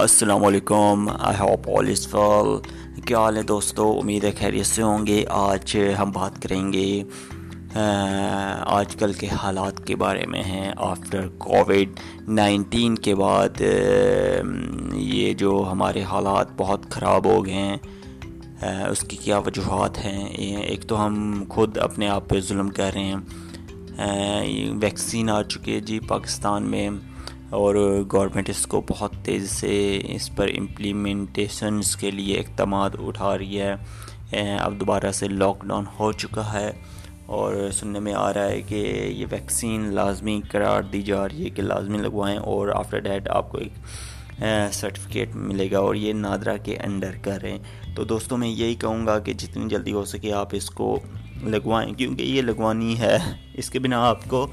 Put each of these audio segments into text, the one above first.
السلام علیکم I hope all از فال کیا حال ہے دوستو؟ امید ہے خیریت سے ہوں گے۔ آج ہم بات کریں گے آج کل کے حالات کے بارے میں ہیں۔ آفٹر کووڈ نائنٹین کے بعد یہ جو ہمارے حالات بہت خراب ہو گئے ہیں اس کی کیا وجوہات ہیں؟ ایک تو ہم خود اپنے آپ پہ ظلم کر رہے ہیں۔ ویکسین آ چکی ہے جی پاکستان میں۔ اور گورنمنٹ اس کو بہت تیزی سے اس پر امپلیمنٹیشنس کے لیے اقدامات اٹھا رہی ہے۔ اب دوبارہ سے لاک ڈاؤن ہو چکا ہے اور سننے میں آ رہا ہے کہ یہ ویکسین لازمی قرار دی جا رہی ہے کہ لازمی لگوائیں اور آفٹر ڈیٹ آپ کو ایک سرٹیفکیٹ ملے گا اور یہ نادرا کے انڈر کریں تو دوستوں میں یہی کہوں گا کہ جتنی جلدی ہو سکے آپ اس کو لگوائیں، کیونکہ یہ لگوانی ہے۔ اس کے بنا آپ کو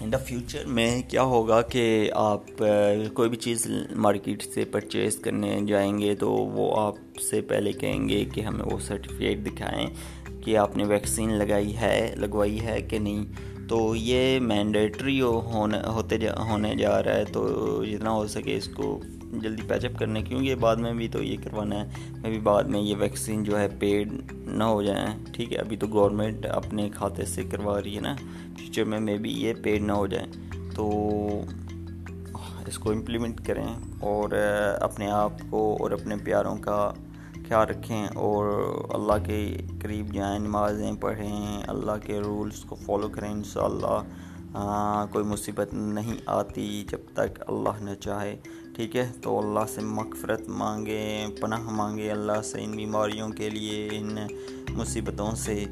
ان دا فیوچر میں کیا ہوگا کہ آپ کوئی بھی چیز مارکیٹ سے پرچیز کرنے جائیں گے تو وہ آپ سے پہلے کہیں گے کہ ہمیں وہ سرٹیفکیٹ دکھائیں کہ آپ نے ویکسین لگائی ہے، لگوائی ہے کہ نہیں۔ تو یہ مینڈیٹری ہونے ہوتے جا ہونے جا رہا ہے تو جتنا ہو سکے اس کو جلدی پیچ اپ کرنے، کیونکہ بعد میں بھی تو یہ کروانا ہے۔ میں بھی بعد میں یہ ویکسین جو ہے پیڈ نہ ہو جائیں ٹھیک ہے، ابھی تو گورنمنٹ اپنے کھاتے سے کروا رہی ہے نا۔ فیوچر میں میں بھی یہ پیڈ نہ ہو جائیں تو اس کو امپلیمنٹ کریں اور اپنے آپ کو اور اپنے پیاروں کا خیال رکھیں اور اللہ کے قریب جائیں، نمازیں پڑھیں، اللہ کے رولز کو فالو کریں انشاءاللہ۔ کوئی مصیبت نہیں آتی جب تک اللہ نہ چاہے، ٹھیک ہے؟ تو اللہ سے مغفرت مانگیں، پناہ مانگیں اللہ سے ان بیماریوں کے لیے، ان مصیبتوں سے۔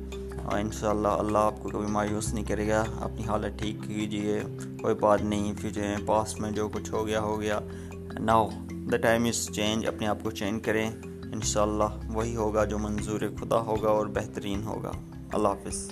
انشاءاللہ اللہ آپ کو کبھی مایوس نہیں کرے گا۔ اپنی حالت ٹھیک کیجیے، کوئی بات نہیں۔ فیوچر پاسٹ میں جو کچھ ہو گیا ہو گیا۔ Now the time is change اپنے آپ کو چینج کریں۔ انشاءاللہ وہی ہوگا جو منظور خدا ہوگا اور بہترین ہوگا۔ اللہ حافظ۔